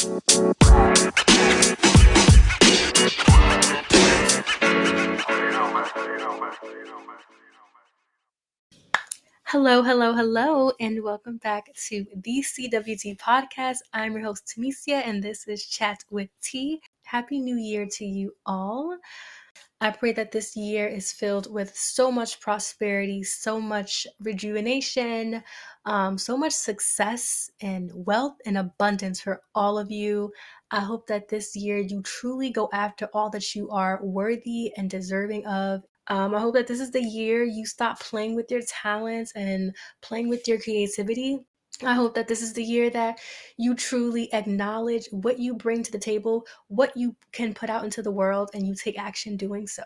Hello, hello, hello, and welcome back to the CWT podcast. I'm your host, Tamecia, and this is Chat with T. Happy New Year to you all. I pray that this year is filled with so much prosperity, so much rejuvenation, um, so much success and wealth and abundance for all of you. I hope that this year you truly go after all that you are worthy and deserving of um, I hope that this is the year you stop playing with your talents and playing with your creativity. I hope that this is the year that you truly acknowledge what you bring to the table, what you can put out into the world, and you take action doing so.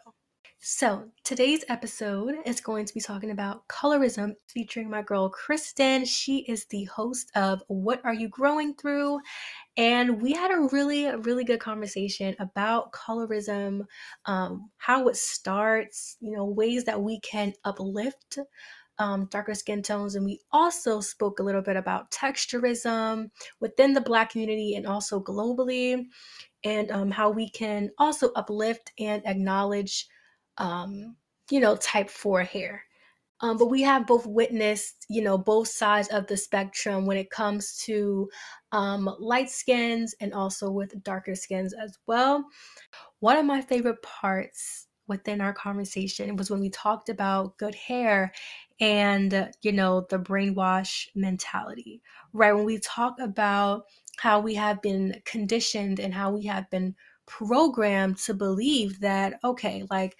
So, today's episode is going to be talking about colorism featuring my girl Kristen. She is the host of What Are You Growing Through? And we had a really, really good conversation about colorism, um, how it starts, you know, ways that we can uplift um, darker skin tones. And we also spoke a little bit about texturism within the Black community and also globally, and um, how we can also uplift and acknowledge um, you know, type 4 hair. Um, but we have both witnessed, you know, both sides of the spectrum when it comes to um, light skins and also with darker skins as well. One of my favorite parts within our conversation was when we talked about good hair and, you know, the brainwash mentality, right? When we talk about how we have been conditioned and how we have been programmed to believe that, okay, like,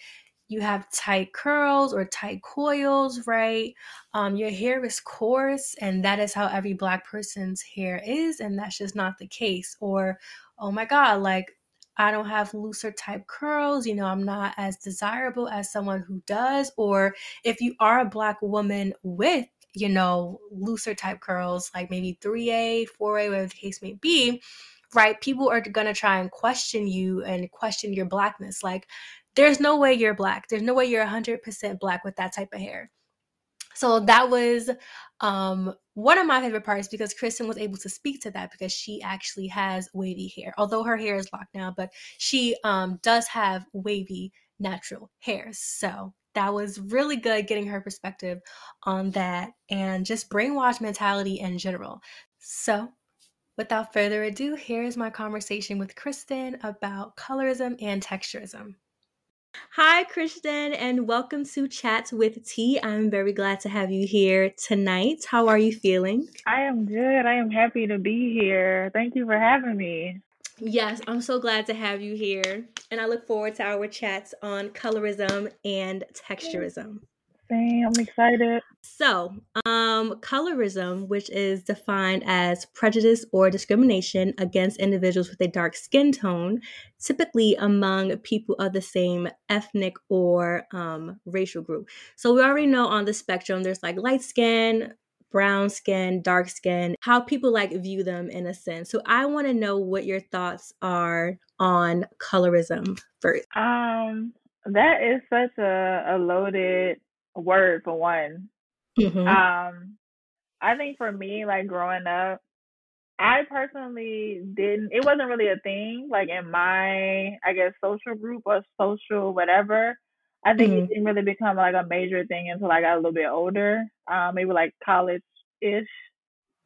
you have tight curls or tight coils, right? Um, your hair is coarse, and that is how every Black person's hair is, and that's just not the case. Or, oh my God, like I don't have looser type curls, you know, I'm not as desirable as someone who does. Or if you are a Black woman with, you know, looser type curls, like maybe 3A, 4A, whatever the case may be, right? People are to try and question you and question your blackness. Like, there's no way you're black. There's no way you're 100% black with that type of hair. So that was um, one of my favorite parts because Kristen was able to speak to that because she actually has wavy hair. Although her hair is locked now, but she um, does have wavy natural hair. So that was really good getting her perspective on that and just brainwash mentality in general. So without further ado, here is my conversation with Kristen about colorism and texturism. Hi, Kristen, and welcome to Chats with T. I'm very glad to have you here tonight. How are you feeling? I am good. I am happy to be here. Thank you for having me. Yes, I'm so glad to have you here. And I look forward to our chats on colorism and texturism. I'm excited. So, um, colorism, which is defined as prejudice or discrimination against individuals with a dark skin tone, typically among people of the same ethnic or um, racial group. So, we already know on the spectrum there's like light skin, brown skin, dark skin, how people like view them in a sense. So, I want to know what your thoughts are on colorism first. Um, that is such a, a loaded word for one. Mm-hmm. Um, I think for me, like growing up, I personally didn't. It wasn't really a thing, like in my, I guess, social group or social whatever. I think mm-hmm. it didn't really become like a major thing until I got a little bit older, um, maybe like college ish.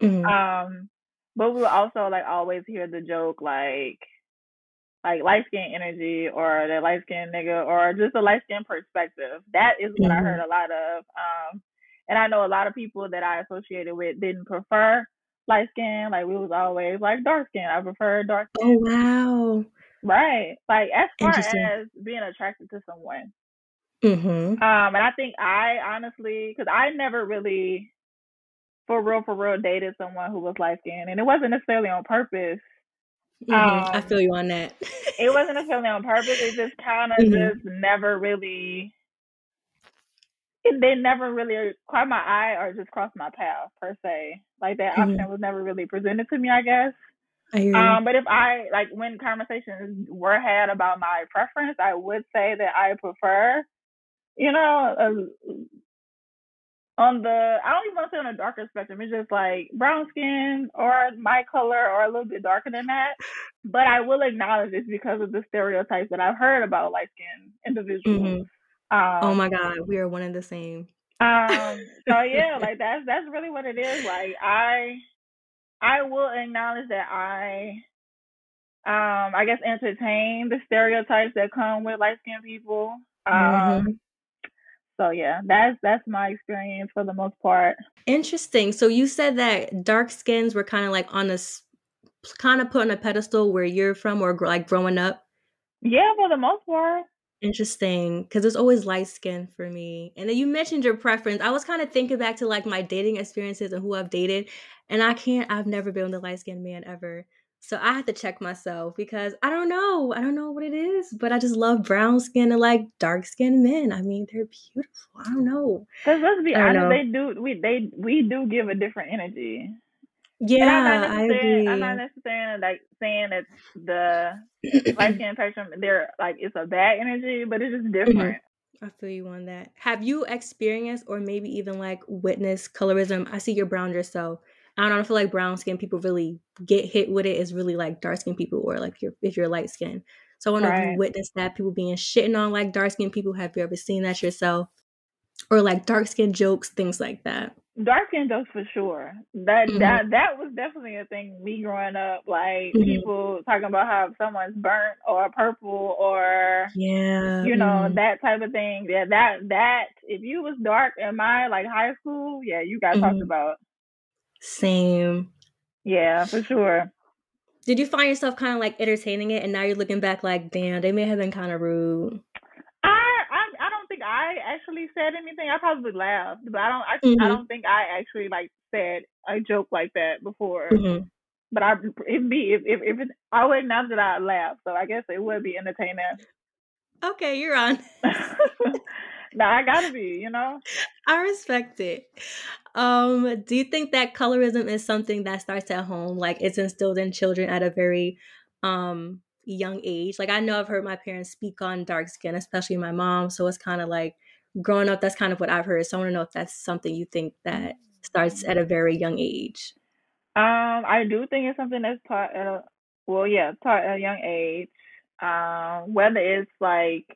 Mm-hmm. Um, but we would also like always hear the joke like, like light skin energy or the light skin nigga or just a light skin perspective. That is what mm-hmm. I heard a lot of. Um, and I know a lot of people that I associated with didn't prefer light skin. Like we was always like dark skin. I prefer dark skin. Oh wow. Right. Like as far as being attracted to someone. Mm-hmm. Um, and I think I honestly, because I never really, for real, for real, dated someone who was light skinned, and it wasn't necessarily on purpose. Mm-hmm. Um, I feel you on that. it wasn't a feeling on purpose. It just kind of mm-hmm. just never really. It they never really caught my eye or just crossed my path per se. Like that mm-hmm. option was never really presented to me. I guess. I um, but if I like when conversations were had about my preference, I would say that I prefer, you know, a on the I don't even want to say on a darker spectrum. It's just like brown skin or my color or a little bit darker than that. But I will acknowledge it's because of the stereotypes that I've heard about light skinned individuals. Mm-hmm. Um, oh my god, we are one and the same. Um. So yeah, like that's that's really what it is. Like I, I will acknowledge that I, um, I guess entertain the stereotypes that come with light skinned people. Um. Mm-hmm. So yeah, that's that's my experience for the most part. Interesting. So you said that dark skins were kind of like on this kind of put on a pedestal where you're from or like growing up. Yeah, for the most part. Interesting, because it's always light skin for me. And then you mentioned your preference. I was kind of thinking back to like my dating experiences and who I've dated, and I can't. I've never been with a light skinned man ever. So I had to check myself because I don't know. I don't know what it is, but I just love brown skin and like dark skinned men. I mean, they're beautiful. I don't know. Because let's be honest, know. they do we they we do give a different energy. Yeah, I'm not, I I'm not necessarily like saying that the light skin spectrum they're like it's a bad energy, but it's just mm-hmm. different. I feel you on that. Have you experienced or maybe even like witnessed colorism? I see you're brown yourself. I don't feel like brown skin people really get hit with it. It's really like dark skin people or like you're, if you're light skin. So I want right. you witness that people being shitting on like dark skin people. Have you ever seen that yourself? Or like dark skin jokes, things like that. Dark skin jokes for sure. That mm-hmm. that that was definitely a thing me growing up. Like mm-hmm. people talking about how someone's burnt or purple or yeah, you know mm-hmm. that type of thing. Yeah, that that if you was dark in my like high school, yeah, you got talked mm-hmm. about. Same. Yeah, for sure. Did you find yourself kind of like entertaining it, and now you're looking back like, damn, they may have been kind of rude? I, I I don't think I actually said anything. I probably laughed, but I don't. I, mm-hmm. I don't think I actually like said a joke like that before. Mm-hmm. But I it'd be if if, if it, I would acknowledge that I laughed, so I guess it would be entertaining. Okay, you're on. no, I gotta be, you know. I respect it. Um, do you think that colorism is something that starts at home? Like it's instilled in children at a very um young age. Like I know I've heard my parents speak on dark skin, especially my mom. So it's kind of like growing up, that's kind of what I've heard. So I want to know if that's something you think that starts at a very young age. Um, I do think it's something that's taught at a well, yeah, taught at a young age. Um, whether it's like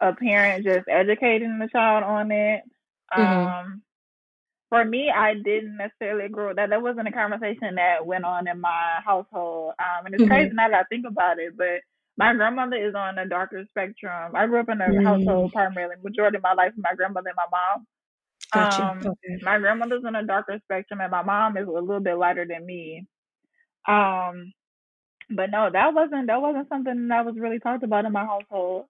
a parent just educating the child on it. Mm-hmm. Um, for me, I didn't necessarily grow that. That wasn't a conversation that went on in my household. Um, and it's mm-hmm. crazy now that I think about it, but my grandmother is on a darker spectrum. I grew up in a mm-hmm. household primarily, majority of my life with my grandmother and my mom. Gotcha. Um, okay. My grandmother's on a darker spectrum, and my mom is a little bit lighter than me. Um, but no, that wasn't that wasn't something that was really talked about in my household.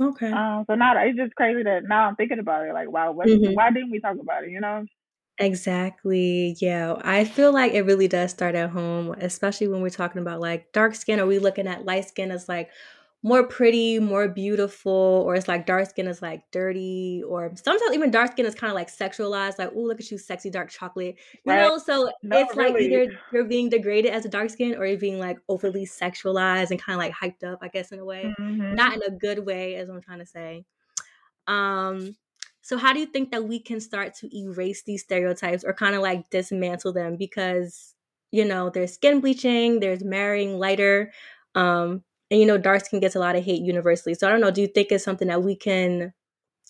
Okay. Um, so now it's just crazy that now I'm thinking about it. Like, wow, what, mm-hmm. why didn't we talk about it? You know? Exactly. Yeah. I feel like it really does start at home, especially when we're talking about like dark skin. Are we looking at light skin as like more pretty, more beautiful, or it's like dark skin is like dirty, or sometimes even dark skin is kind of like sexualized, like, oh, look at you, sexy dark chocolate. You right. know, so it's really. like either you're being degraded as a dark skin or you're being like overly sexualized and kind of like hyped up, I guess, in a way. Mm-hmm. Not in a good way, as I'm trying to say. Um, so, how do you think that we can start to erase these stereotypes or kind of like dismantle them? Because, you know, there's skin bleaching, there's marrying lighter, um, and, you know, dark skin gets a lot of hate universally. So, I don't know, do you think it's something that we can,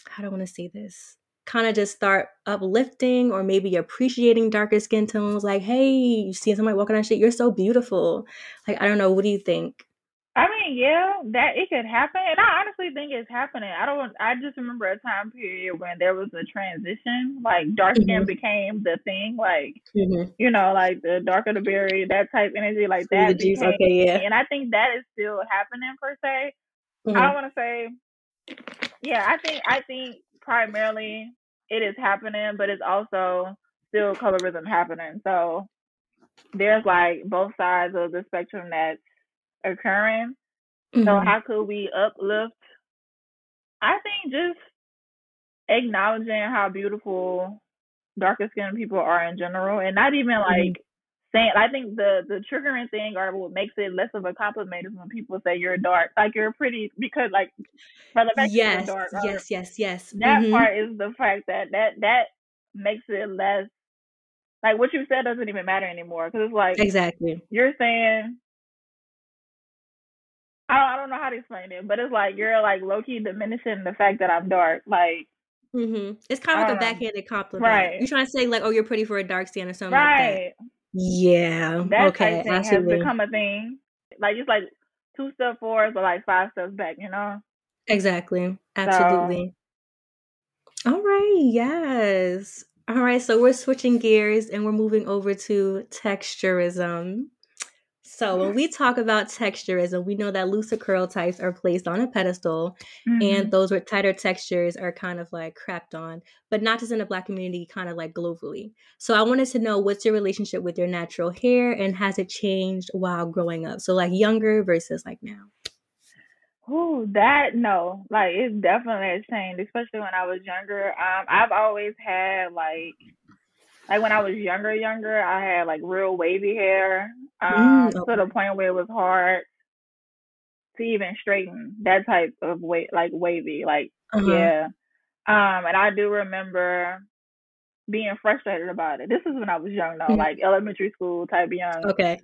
how do I want to say this? Kind of just start uplifting or maybe appreciating darker skin tones. Like, hey, you see somebody walking on shit, you're so beautiful. Like, I don't know, what do you think? I mean, yeah, that it could happen, and I honestly think it's happening. I don't. I just remember a time period when there was a transition, like dark skin mm-hmm. became the thing, like mm-hmm. you know, like the darker the berry, that type energy, like that. Became, okay, yeah. And I think that is still happening per se. Mm-hmm. I don't want to say, yeah, I think I think primarily it is happening, but it's also still colorism happening. So there's like both sides of the spectrum that's occurring. Mm-hmm. So how could we uplift? I think just acknowledging how beautiful darker skinned people are in general and not even mm-hmm. like saying I think the the triggering thing or what makes it less of a compliment is when people say you're dark, like you're pretty because like for the fact yes, you're dark. Yes, yes, yes. That mm-hmm. part is the fact that that that makes it less like what you said doesn't even matter anymore because it's like exactly you're saying. I don't, I don't know how to explain it, but it's like you're like low key diminishing the fact that I'm dark. Like Mm-hmm. It's kind of like a backhanded compliment. Right. You're trying to say like, "Oh, you're pretty for a dark skin" or something right. like that. Yeah. That okay. Type thing has become a thing. Like it's like two steps forward, but like five steps back. You know. Exactly. Absolutely. So. All right. Yes. All right. So we're switching gears and we're moving over to texturism. So when we talk about texturism, we know that looser curl types are placed on a pedestal mm-hmm. and those with tighter textures are kind of like crapped on, but not just in the black community, kind of like globally. So I wanted to know what's your relationship with your natural hair and has it changed while growing up? So like younger versus like now. Oh, that no, like it definitely has changed, especially when I was younger. Um, I've always had like like when I was younger, younger, I had like real wavy hair, um, mm, okay. to the point where it was hard to even straighten that type of weight, like wavy, like uh-huh. yeah. Um, and I do remember being frustrated about it. This is when I was young though, mm-hmm. like elementary school type young. Okay.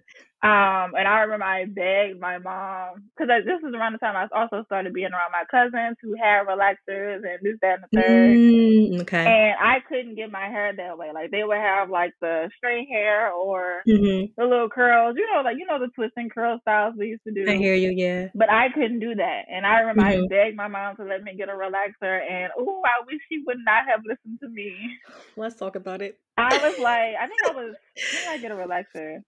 Um, and I remember I begged my mom because this is around the time I also started being around my cousins who had relaxers and this, that, and the third. Mm, okay. And I couldn't get my hair that way. Like they would have like the straight hair or mm-hmm. the little curls. You know, like you know the twisting curl styles we used to do. I hear you, yeah. But I couldn't do that. And I remember mm-hmm. I begged my mom to let me get a relaxer. And oh, I wish she would not have listened to me. Let's talk about it. I was like, I think I was. When did I get a relaxer?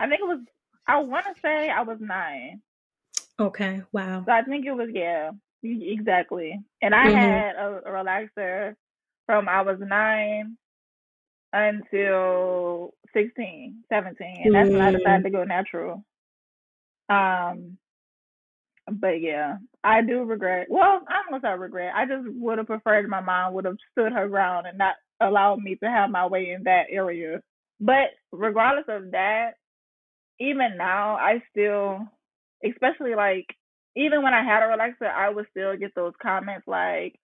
I think it was. I want to say I was nine. Okay. Wow. So I think it was yeah, exactly. And I mm-hmm. had a, a relaxer from I was nine until 16, 17. And that's mm. when I decided mm. to go natural. Um, but yeah, I do regret. Well, I don't know if I regret. I just would have preferred my mom would have stood her ground and not allowed me to have my way in that area. But regardless of that, even now, I still, especially like, even when I had a relaxer, I would still get those comments like,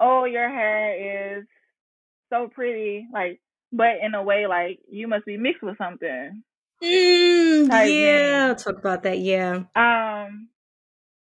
"Oh, your hair is so pretty," like, but in a way like you must be mixed with something. Mm, yeah, thing. talk about that. Yeah. Um,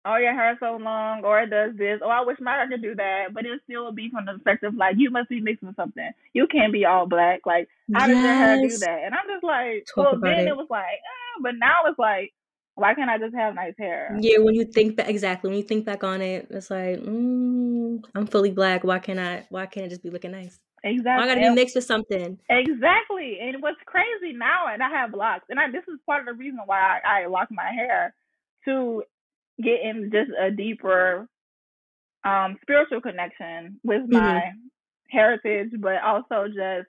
oh, your hair so long, or it does this. Oh, I wish my hair could do that, but it still would be from the perspective like you must be mixed with something. You can't be all black. Like, how yes. does your hair do that? And I'm just like, Talk well, then it. it. was like, eh, but now it's like, why can't I just have nice hair? Yeah, when you think back, exactly when you think back on it, it's like, mm, I'm fully black. Why can't I? Why can't it just be looking nice? Exactly. I gotta be mixed with something. Exactly. And what's crazy now, and I have locks, and I, this is part of the reason why I, I lock my hair to getting just a deeper um, spiritual connection with mm-hmm. my heritage, but also just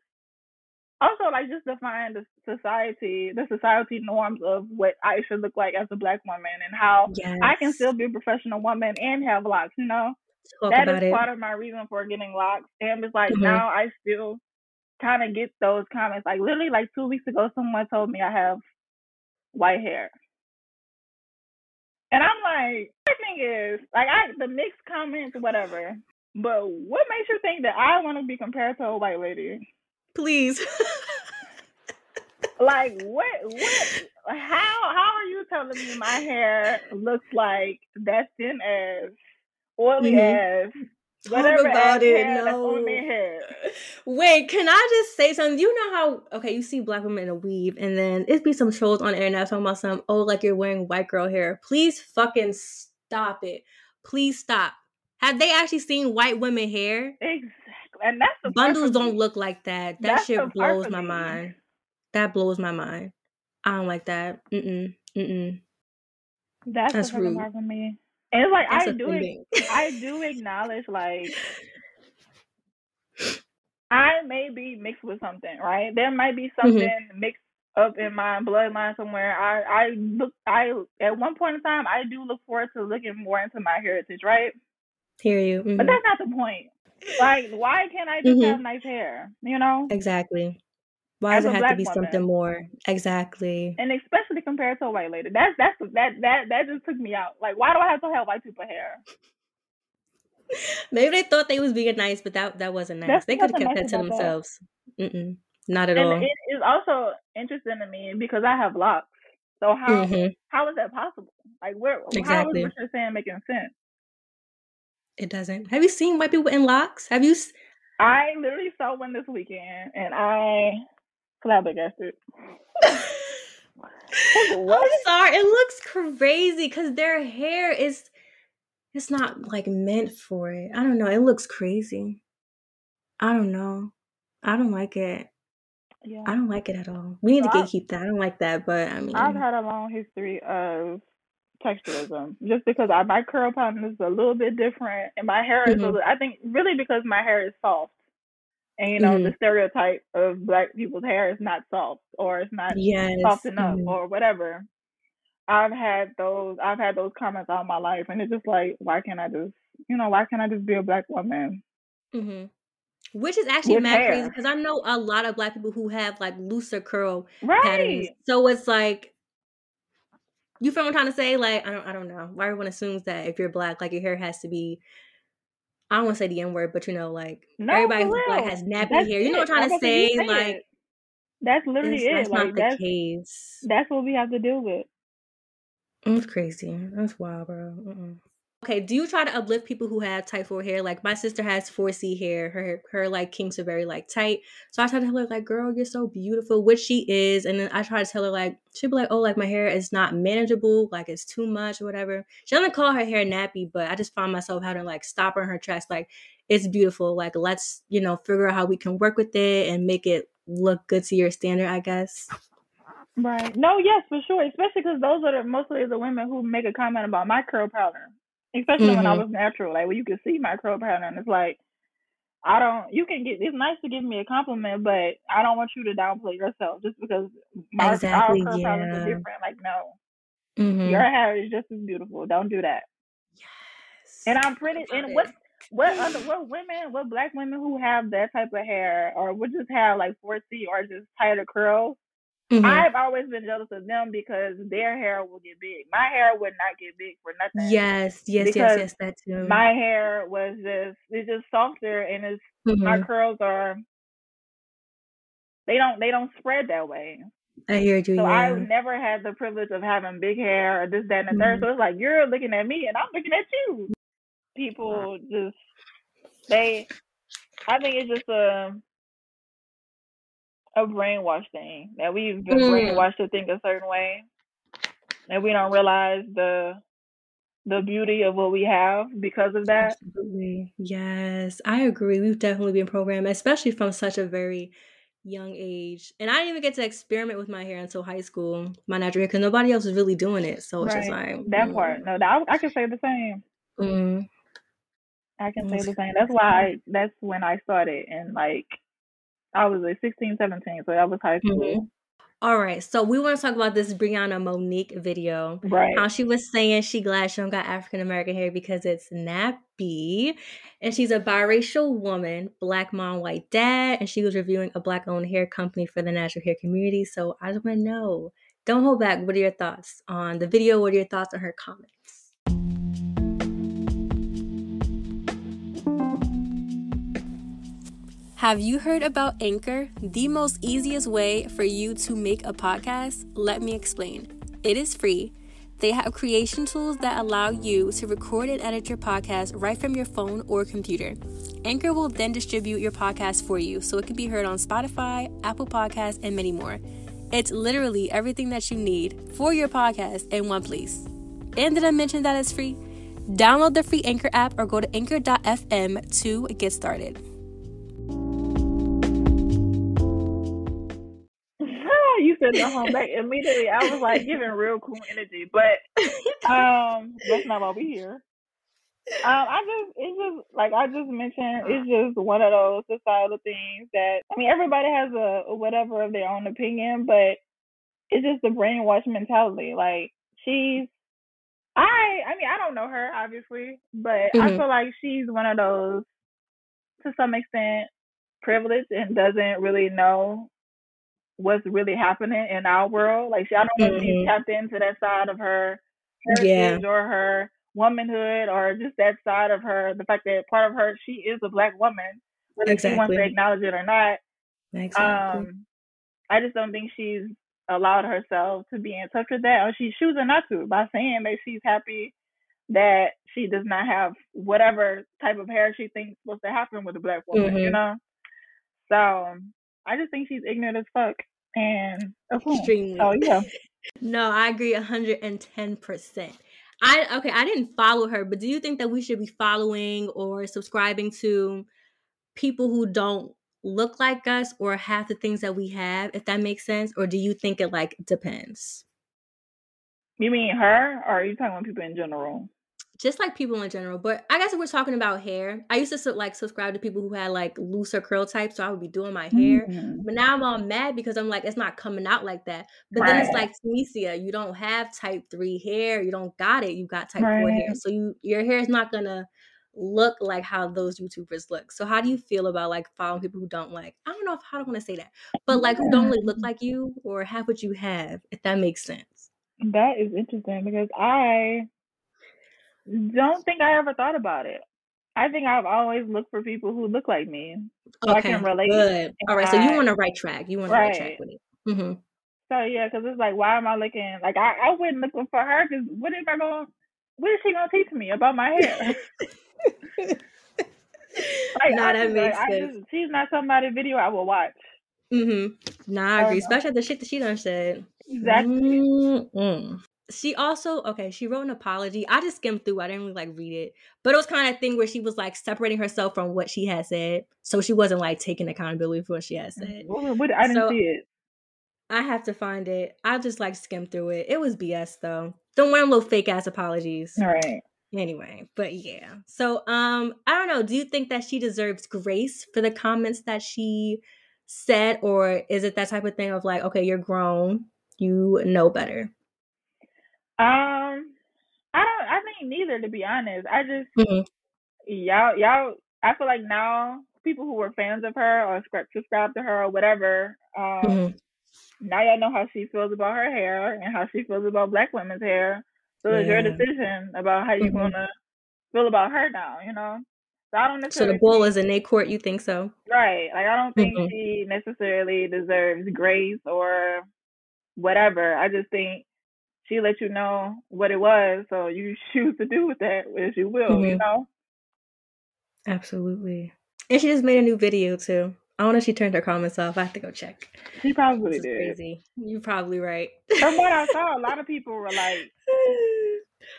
also like just define the society, the society norms of what I should look like as a black woman and how yes. I can still be a professional woman and have locks, you know? Talk that is it. part of my reason for getting locks. And it's like mm-hmm. now I still kind of get those comments. Like literally like two weeks ago someone told me I have white hair. And I'm like, the thing is, like, I the mixed comments, whatever. But what makes you think that I want to be compared to a white lady? Please. like, what? What? How? How are you telling me my hair looks like that thin as oily mm-hmm. as Whatever about it. No. Wait, can I just say something? You know how okay, you see black women in a weave, and then it be some trolls on the internet talking about some oh, like you're wearing white girl hair. Please fucking stop it. Please stop. Have they actually seen white women hair? Exactly. And that's the bundles don't look like that. That that's shit blows my mind. That blows my mind. I don't like that. Mm mm. Mm That's, that's rude. And it's like That's I do I do acknowledge like I may be mixed with something, right? There might be mm-hmm. something mm-hmm. mixed up in my bloodline somewhere. I I look I at one point in time I do look forward to looking more into my heritage, right? Hear you. Mm-hmm. But that's not the point. Like, why can't I just mm-hmm. have nice hair? You know? Exactly. Why does it have to be woman. something more? Exactly. And especially compared to a white lady. That's that's that that that just took me out. Like, why do I have to have white people hair? Maybe they thought they was being nice, but that that wasn't nice. That's they could have kept nice that to themselves. Not at and all. It is also interesting to me because I have locks. So how mm-hmm. how is that possible? Like where exactly. how is what you're saying making sense? It doesn't. Have you seen white people in locks? Have you? I literally saw one this weekend, and I flabbergasted. I'm sorry. It looks crazy because their hair is it's not like meant for it. I don't know. It looks crazy. I don't know. I don't like it. Yeah. I don't like it at all. We need so to gatekeep that. I don't like that, but I mean I've had a long history of texturism just because I, my curl pattern is a little bit different and my hair is mm-hmm. I think really because my hair is soft. And you know, mm-hmm. the stereotype of black people's hair is not soft or it's not yes. soft enough mm-hmm. or whatever. I've had those I've had those comments all my life and it's just like why can't I just you know, why can't I just be a black woman? Mm-hmm. Which is actually With mad hair. crazy because I know a lot of black people who have like looser curl right. patterns. So it's like you feel what I'm trying to say? Like, I don't I don't know. Why everyone assumes that if you're black, like your hair has to be I don't want to say the N word, but you know, like no, everybody who's black has nappy that's hair. You know what I'm trying to say? Like it. that's literally it. That's like not the case. That's what we have to deal with. It's crazy. That's wild, bro. Uh-uh. Okay, do you try to uplift people who have tight four hair? Like my sister has 4C hair. Her her like kinks are very like tight. So I try to tell her like, girl, you're so beautiful, which she is. And then I try to tell her like, she'll be like, oh, like my hair is not manageable, like it's too much or whatever. She doesn't call her hair nappy, but I just find myself having to like stop her in her tracks, like, it's beautiful. Like let's, you know, figure out how we can work with it and make it look good to your standard, I guess. Right. No, yes, for sure. Especially because those are the, mostly the women who make a comment about my curl pattern especially mm-hmm. when I mm-hmm. was natural. Like when you can see my curl pattern, it's like I don't. You can get. It's nice to give me a compliment, but I don't want you to downplay yourself just because my exactly, our curl yeah. patterns are different. Like no, mm-hmm. your hair is just as beautiful. Don't do that. Yes. And I'm pretty. And what what other what women what black women who have that type of hair or would just have like 4C or just tighter curls Mm-hmm. I've always been jealous of them because their hair will get big. My hair would not get big for nothing. Yes, yes, yes, yes, that too. My hair was just it's just softer and it's mm-hmm. my curls are they don't they don't spread that way. I hear you. So yeah. I never had the privilege of having big hair or this, that, and the mm-hmm. third. So it's like you're looking at me and I'm looking at you. People just they I think it's just a a brainwash thing that we've been mm. brainwashed to think a certain way, and we don't realize the the beauty of what we have because of that. Absolutely. Yes, I agree. We've definitely been programmed, especially from such a very young age. And I didn't even get to experiment with my hair until high school, my natural hair, because nobody else was really doing it. So it's right. just like that mm. part. No, I, I can say the same. Mm. I can say the same. That's why I, that's when I started, and like I was like 16, 17, so that was high school. Mm-hmm. All right, so we want to talk about this Brianna Monique video. Right. How she was saying she glad she don't got African American hair because it's nappy. And she's a biracial woman, black mom, white dad, and she was reviewing a black owned hair company for the natural hair community. So I just want to know, don't hold back. What are your thoughts on the video? What are your thoughts on her comment? Have you heard about Anchor? The most easiest way for you to make a podcast? Let me explain. It is free. They have creation tools that allow you to record and edit your podcast right from your phone or computer. Anchor will then distribute your podcast for you so it can be heard on Spotify, Apple Podcasts, and many more. It's literally everything that you need for your podcast in one place. And did I mention that it's free? Download the free Anchor app or go to anchor.fm to get started. Said the home back immediately. I was like giving real cool energy, but um, that's not why we here. Um, I just it's just like I just mentioned, it's just one of those societal things that I mean everybody has a whatever of their own opinion, but it's just the brainwash mentality. Like she's I I mean I don't know her obviously, but mm-hmm. I feel like she's one of those to some extent privileged and doesn't really know what's really happening in our world. Like she, I don't know mm-hmm. if she's tapped into that side of her heritage yeah. or her womanhood or just that side of her, the fact that part of her she is a black woman, whether exactly. she wants to acknowledge it or not. Exactly. Um, I just don't think she's allowed herself to be in touch with that, or she's choosing not to by saying that she's happy that she does not have whatever type of hair she thinks supposed to happen with a black woman, mm-hmm. you know. So I just think she's ignorant as fuck, and extremely. Oh yeah. no, I agree hundred and ten percent. I okay, I didn't follow her, but do you think that we should be following or subscribing to people who don't look like us or have the things that we have, if that makes sense? Or do you think it like depends? You mean her or are you talking about people in general? Just like people in general, but I guess if we're talking about hair, I used to like subscribe to people who had like looser curl types, so I would be doing my hair. Mm-hmm. But now I'm all mad because I'm like, it's not coming out like that. But right. then it's like Tamecia, you don't have type three hair, you don't got it, you got type right. four hair, so you your hair is not gonna look like how those YouTubers look. So how do you feel about like following people who don't like I don't know if how do I want to say that, but like who don't really look like you or have what you have, if that makes sense. That is interesting because I don't think I ever thought about it. I think I've always looked for people who look like me, so okay, I can relate. Good. All right, so you want the right track. You want to right. right track with it. Mm-hmm. So yeah, because it's like, why am I looking? Like I, I wouldn't looking for her because what am I going? What is she gonna teach me about my hair? like, I that makes like, sense. Just, she's not somebody video I will watch. Mm-hmm. Nah, I agree. Especially the shit that she done said. Exactly. Mm-mm. She also okay. She wrote an apology. I just skimmed through. I didn't really like read it, but it was kind of thing where she was like separating herself from what she had said, so she wasn't like taking accountability for what she had said. What, what, I didn't so, see it. I have to find it. I just like skimmed through it. It was BS though. Don't wear little fake ass apologies. All right. Anyway, but yeah. So um I don't know, do you think that she deserves grace for the comments that she said or is it that type of thing of like okay, you're grown, you know better? Um I don't I think neither to be honest. I just mm-hmm. y'all y'all I feel like now people who were fans of her or subscribe to her or whatever, um mm-hmm. now y'all know how she feels about her hair and how she feels about black women's hair. So yeah. it's your decision about how you're mm-hmm. gonna feel about her now, you know. So I don't necessarily. So the ball is in a court. You think so? Right. Like I don't think mm-hmm. she necessarily deserves grace or whatever. I just think she let you know what it was, so you choose to do with that as you will. Mm-hmm. You know. Absolutely. And she just made a new video too. I wonder if she turned her comments off. I have to go check. She probably did. Crazy. You're probably right. From what I saw, a lot of people were like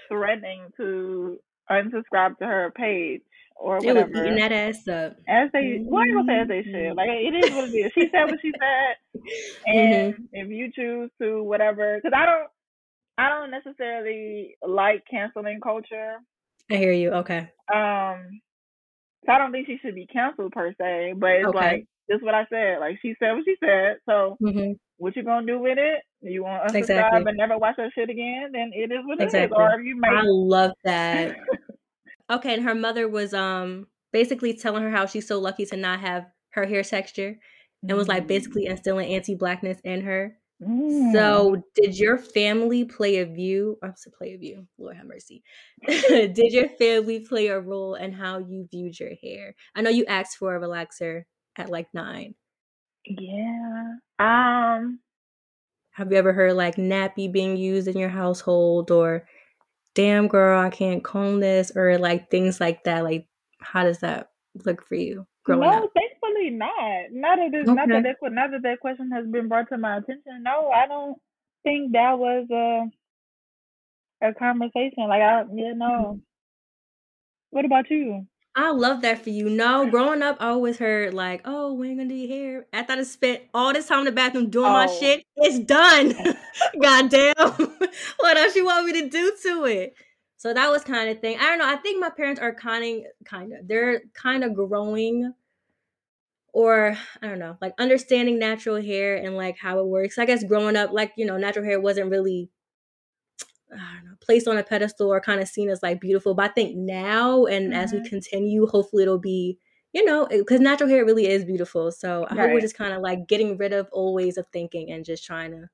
threatening to unsubscribe to her page or whatever. eating that ass up. As they, well, I gonna say as they should. Mm-hmm. Like it is what it is. She said what she said, and mm-hmm. if you choose to whatever, because I don't, I don't necessarily like canceling culture. I hear you. Okay. Um, so I don't think she should be canceled per se, but it's okay. like just what I said. Like she said what she said. So mm-hmm. what you gonna do with it? You want to unsubscribe exactly. and never watch that shit again? Then it is what exactly. it is. Or you may. I love that. okay, and her mother was um basically telling her how she's so lucky to not have her hair texture, and was like basically mm. instilling anti-blackness in her. Mm. So, did your family play a view? I to play a view. Lord have mercy. did your family play a role in how you viewed your hair? I know you asked for a relaxer at like nine. Yeah. Um. Have you ever heard like nappy being used in your household or damn girl, I can't comb this or like things like that? Like, how does that look for you growing no, up? Thankfully not. Not that this, okay. not that that, not that that question has been brought to my attention. No, I don't think that was a a conversation. Like I, you know. Mm-hmm. What about you? I love that for you. No, growing up, I always heard like, "Oh, when you gonna do your hair?" After I spent all this time in the bathroom doing oh. my shit, it's done. Goddamn, what else you want me to do to it? So that was kind of thing. I don't know. I think my parents are kind of, kind of, they're kind of growing, or I don't know, like understanding natural hair and like how it works. I guess growing up, like you know, natural hair wasn't really I don't know, placed on a pedestal or kind of seen as like beautiful. But I think now and mm-hmm. as we mm-hmm. continue, hopefully it'll be you know, because natural hair really is beautiful. So I right. hope we're just kind of like getting rid of old ways of thinking and just trying to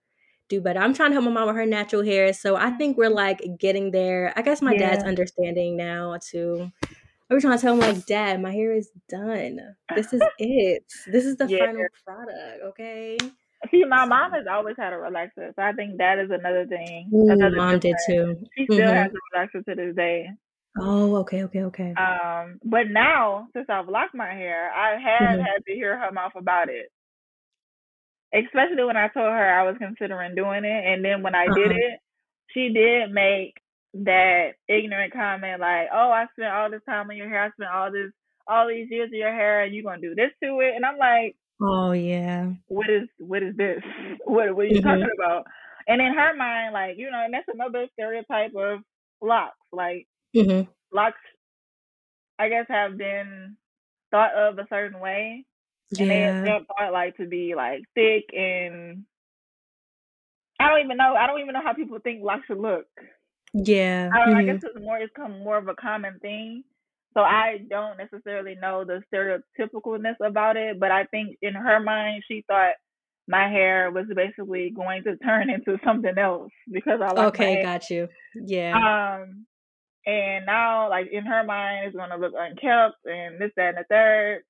do better. I'm trying to help my mom with her natural hair. So I think we're like getting there. I guess my yeah. dad's understanding now too. I was trying to tell him like, Dad, my hair is done. This is it. This is the yeah. final product. Okay. See, my mom has always had a relaxer, so I think that is another thing. Ooh, another mom did too. She still mm-hmm. has a relaxer to this day. Oh, okay, okay, okay. Um, but now since I've locked my hair, I have mm-hmm. had to hear her mouth about it. Especially when I told her I was considering doing it, and then when I uh-huh. did it, she did make that ignorant comment like, "Oh, I spent all this time on your hair. I spent all this, all these years of your hair, and you gonna do this to it?" And I'm like, "Oh yeah, what is what is this? What what are you mm-hmm. talking about?" And in her mind, like you know, and that's another stereotype of locks. Like mm-hmm. locks, I guess, have been thought of a certain way, and yeah. they are thought like to be like thick and I don't even know. I don't even know how people think locks should look. Yeah. I, mm-hmm. I guess it's more it's come more of a common thing. So I don't necessarily know the stereotypicalness about it, but I think in her mind she thought my hair was basically going to turn into something else because I like Okay, got you. Yeah. Um and now like in her mind it's gonna look unkempt and this, that and the third.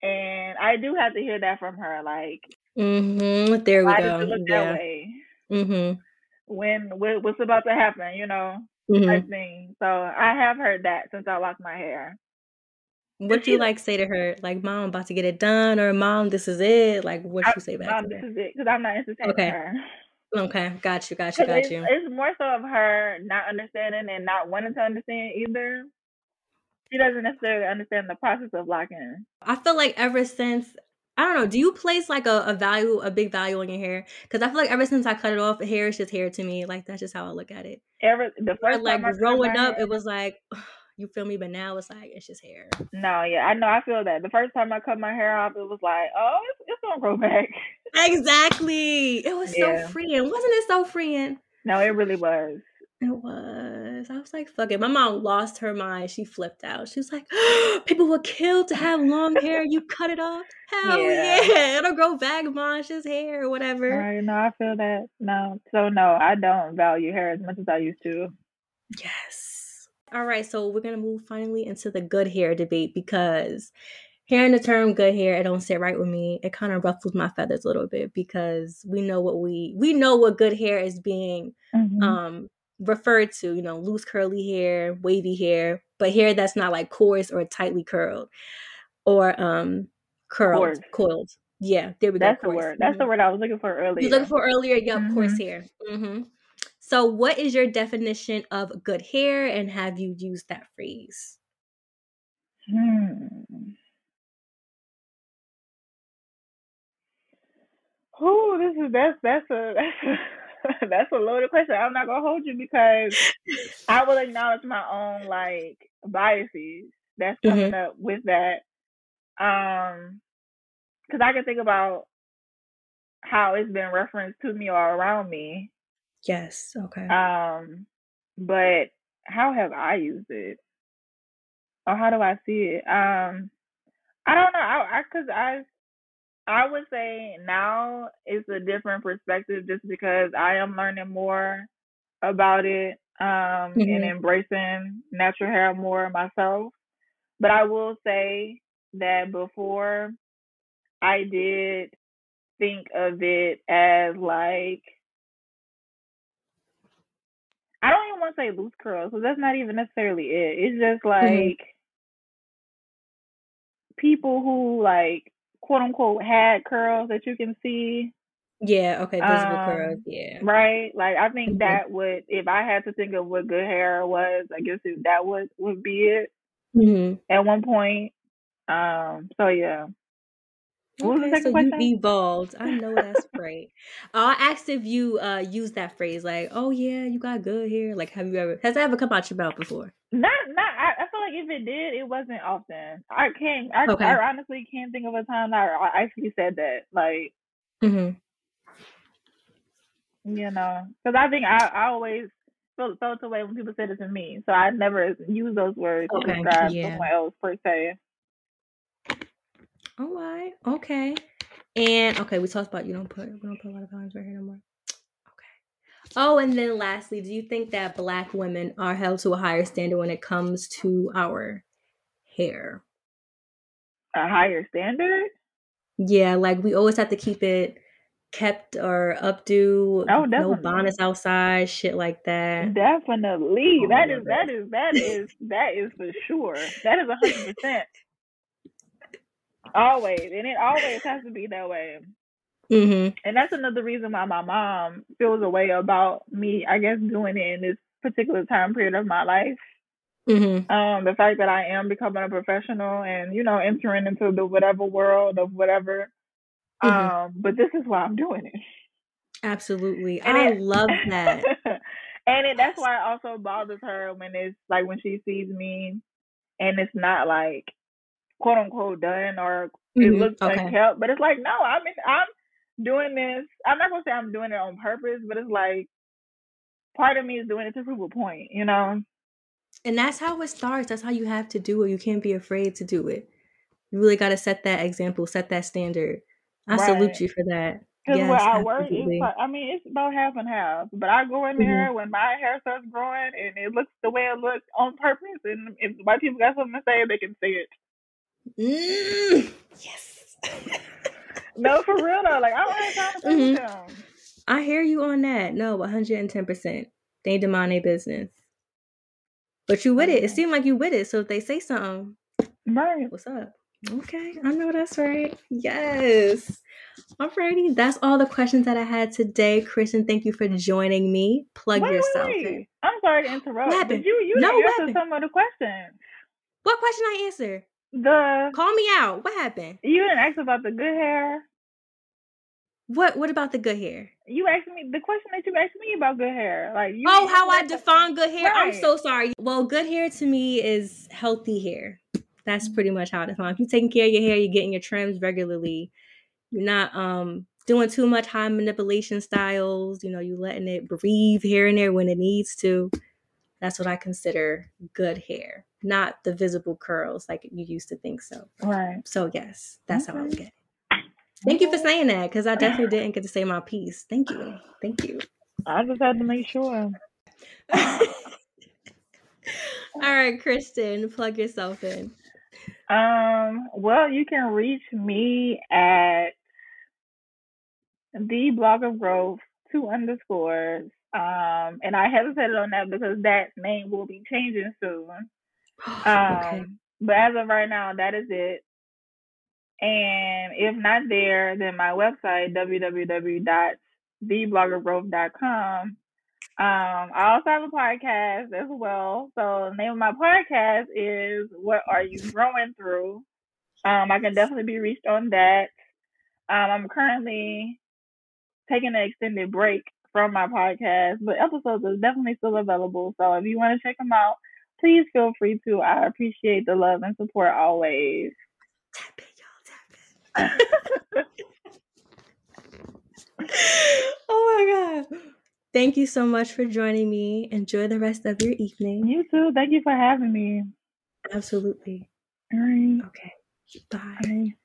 And I do have to hear that from her, like mm-hmm. there we go. look yeah. that way? Mm-hmm when what's about to happen, you know, mm-hmm. type thing. So I have heard that since I locked my hair. What do you like say to her? Like, mom, I'm about to get it done, or mom, this is it. Like, what you say back mom, to this is it, because I'm not entertaining okay. her. Okay, got you, got you, got it's, you. It's more so of her not understanding and not wanting to understand either. She doesn't necessarily understand the process of locking. I feel like ever since I don't know. Do you place like a, a value, a big value on your hair? Because I feel like ever since I cut it off, hair is just hair to me. Like that's just how I look at it. Ever the first like growing up, hair, it was like you feel me, but now it's like it's just hair. No, yeah, I know. I feel that. The first time I cut my hair off, it was like, oh, it's, it's gonna grow back. Exactly. It was yeah. so freeing, wasn't it? So freeing. No, it really was. It was. I was like, fuck it. My mom lost her mind. She flipped out. She was like, people were killed to have long hair. You cut it off? Hell yeah. yeah. It'll grow back, mom. Hair or whatever. Right. No, I feel that. No. So, no, I don't value hair as much as I used to. Yes. All right. So, we're going to move finally into the good hair debate because hearing the term good hair, it don't sit right with me. It kind of ruffles my feathers a little bit because we know what we, we know what good hair is being mm-hmm. um referred to, you know, loose curly hair, wavy hair, but hair that's not like coarse or tightly curled or um curled, coarse. coiled. Yeah, there we go. That's the word. That's mm-hmm. the word I was looking for earlier. You looking for earlier? Yep, mm-hmm. coarse hair. Mm-hmm. So, what is your definition of good hair, and have you used that phrase? Hmm. Oh, this is that's that's a that's a that's a loaded question. I'm not gonna hold you because I will acknowledge my own like biases that's coming mm-hmm. up with that. Um, because I can think about how it's been referenced to me or around me. Yes. Okay. Um, but how have I used it, or how do I see it? Um, I don't know. I I, because I, I I would say now it's a different perspective just because I am learning more about it um, mm-hmm. and embracing natural hair more myself. But I will say that before I did think of it as like I don't even want to say loose curls because that's not even necessarily it. It's just mm-hmm. like mm-hmm. people who like quote unquote had curls that you can see. Yeah, okay, visible um, curls, yeah. Right? Like I think mm-hmm. that would if I had to think of what good hair was, I guess it, that would would be it. Mm-hmm. At one point. Um so yeah. Okay, so question? you evolved. I know that's great. I asked if you uh use that phrase like, "Oh yeah, you got good hair." Like, have you ever has that ever come out your mouth before? Not, not. I, like if it did, it wasn't often. I can't. I, okay. I honestly can't think of a time that I actually said that. Like, mm-hmm. you know, because I think I, I always felt felt away when people said it to me, so I never use those words okay. to describe yeah. someone else per se. All right. Okay. And okay, we talked about you don't put we don't put a lot of volumes right here no more. Oh, and then lastly, do you think that black women are held to a higher standard when it comes to our hair? A higher standard? Yeah, like we always have to keep it kept or updo. Oh, definitely. No bonnets outside, shit like that. Definitely. Oh, that is that is that is that is for sure. That is a hundred percent. Always, and it always has to be that way. Mm-hmm. And that's another reason why my mom feels a way about me. I guess doing it in this particular time period of my life. Mm-hmm. Um, the fact that I am becoming a professional and you know entering into the whatever world of whatever. Mm-hmm. Um, but this is why I'm doing it. Absolutely, and I it, love that. and it, that's why it also bothers her when it's like when she sees me, and it's not like quote unquote done or mm-hmm. it looks okay. unkept. But it's like no, I mean I'm doing this. I'm not gonna say I'm doing it on purpose, but it's like part of me is doing it to prove a point, you know. And that's how it starts. That's how you have to do it. You can't be afraid to do it. You really got to set that example, set that standard. I right. salute you for that. Because yes, where I work, is, I mean, it's about half and half. But I go in mm-hmm. there mm-hmm. when my hair starts growing and it looks the way it looks on purpose. And if white people got something to say, they can say it. Mm, yes. no, for real though. Like I don't have time to mm-hmm. I hear you on that. No, one hundred and ten percent. They demand a business. But you with it. It seemed like you with it. So if they say something, right? What's up? Okay, I know that's right. Yes. Alrighty, that's all the questions that I had today. Kristen, thank you for joining me. Plug wait, yourself. Wait, wait. I'm sorry to interrupt. What Did you you no, answer some of the questions? What question I answer? The call me out. What happened? You didn't ask about the good hair. What What about the good hair? You asked me the question that you asked me about good hair. Like you oh, how I define good hair. Right. I'm so sorry. Well, good hair to me is healthy hair. That's pretty much how I define. If you're taking care of your hair, you're getting your trims regularly. You're not um doing too much high manipulation styles. You know, you letting it breathe here and there when it needs to. That's what I consider good hair, not the visible curls like you used to think so. Right. So yes, that's okay. how I look at it. Thank you for saying that because I definitely didn't get to say my piece. Thank you. Thank you. I just had to make sure. All right, Kristen, plug yourself in. Um, well, you can reach me at the blog of growth two underscores. Um, and I hesitated on that because that name will be changing soon. Um, okay. but as of right now, that is it. And if not there, then my website, www.theblogofgrowth.com. Um, I also have a podcast as well. So the name of my podcast is What Are You Growing Thru? Um, I can definitely be reached on that. Um, I'm currently taking an extended break from my podcast, but episodes are definitely still available. So if you want to check them out, please feel free to. I appreciate the love and support always. Tap it, y'all. Tap it. oh my god. Thank you so much for joining me. Enjoy the rest of your evening. You too. Thank you for having me. Absolutely. All right. Okay. Bye. Bye.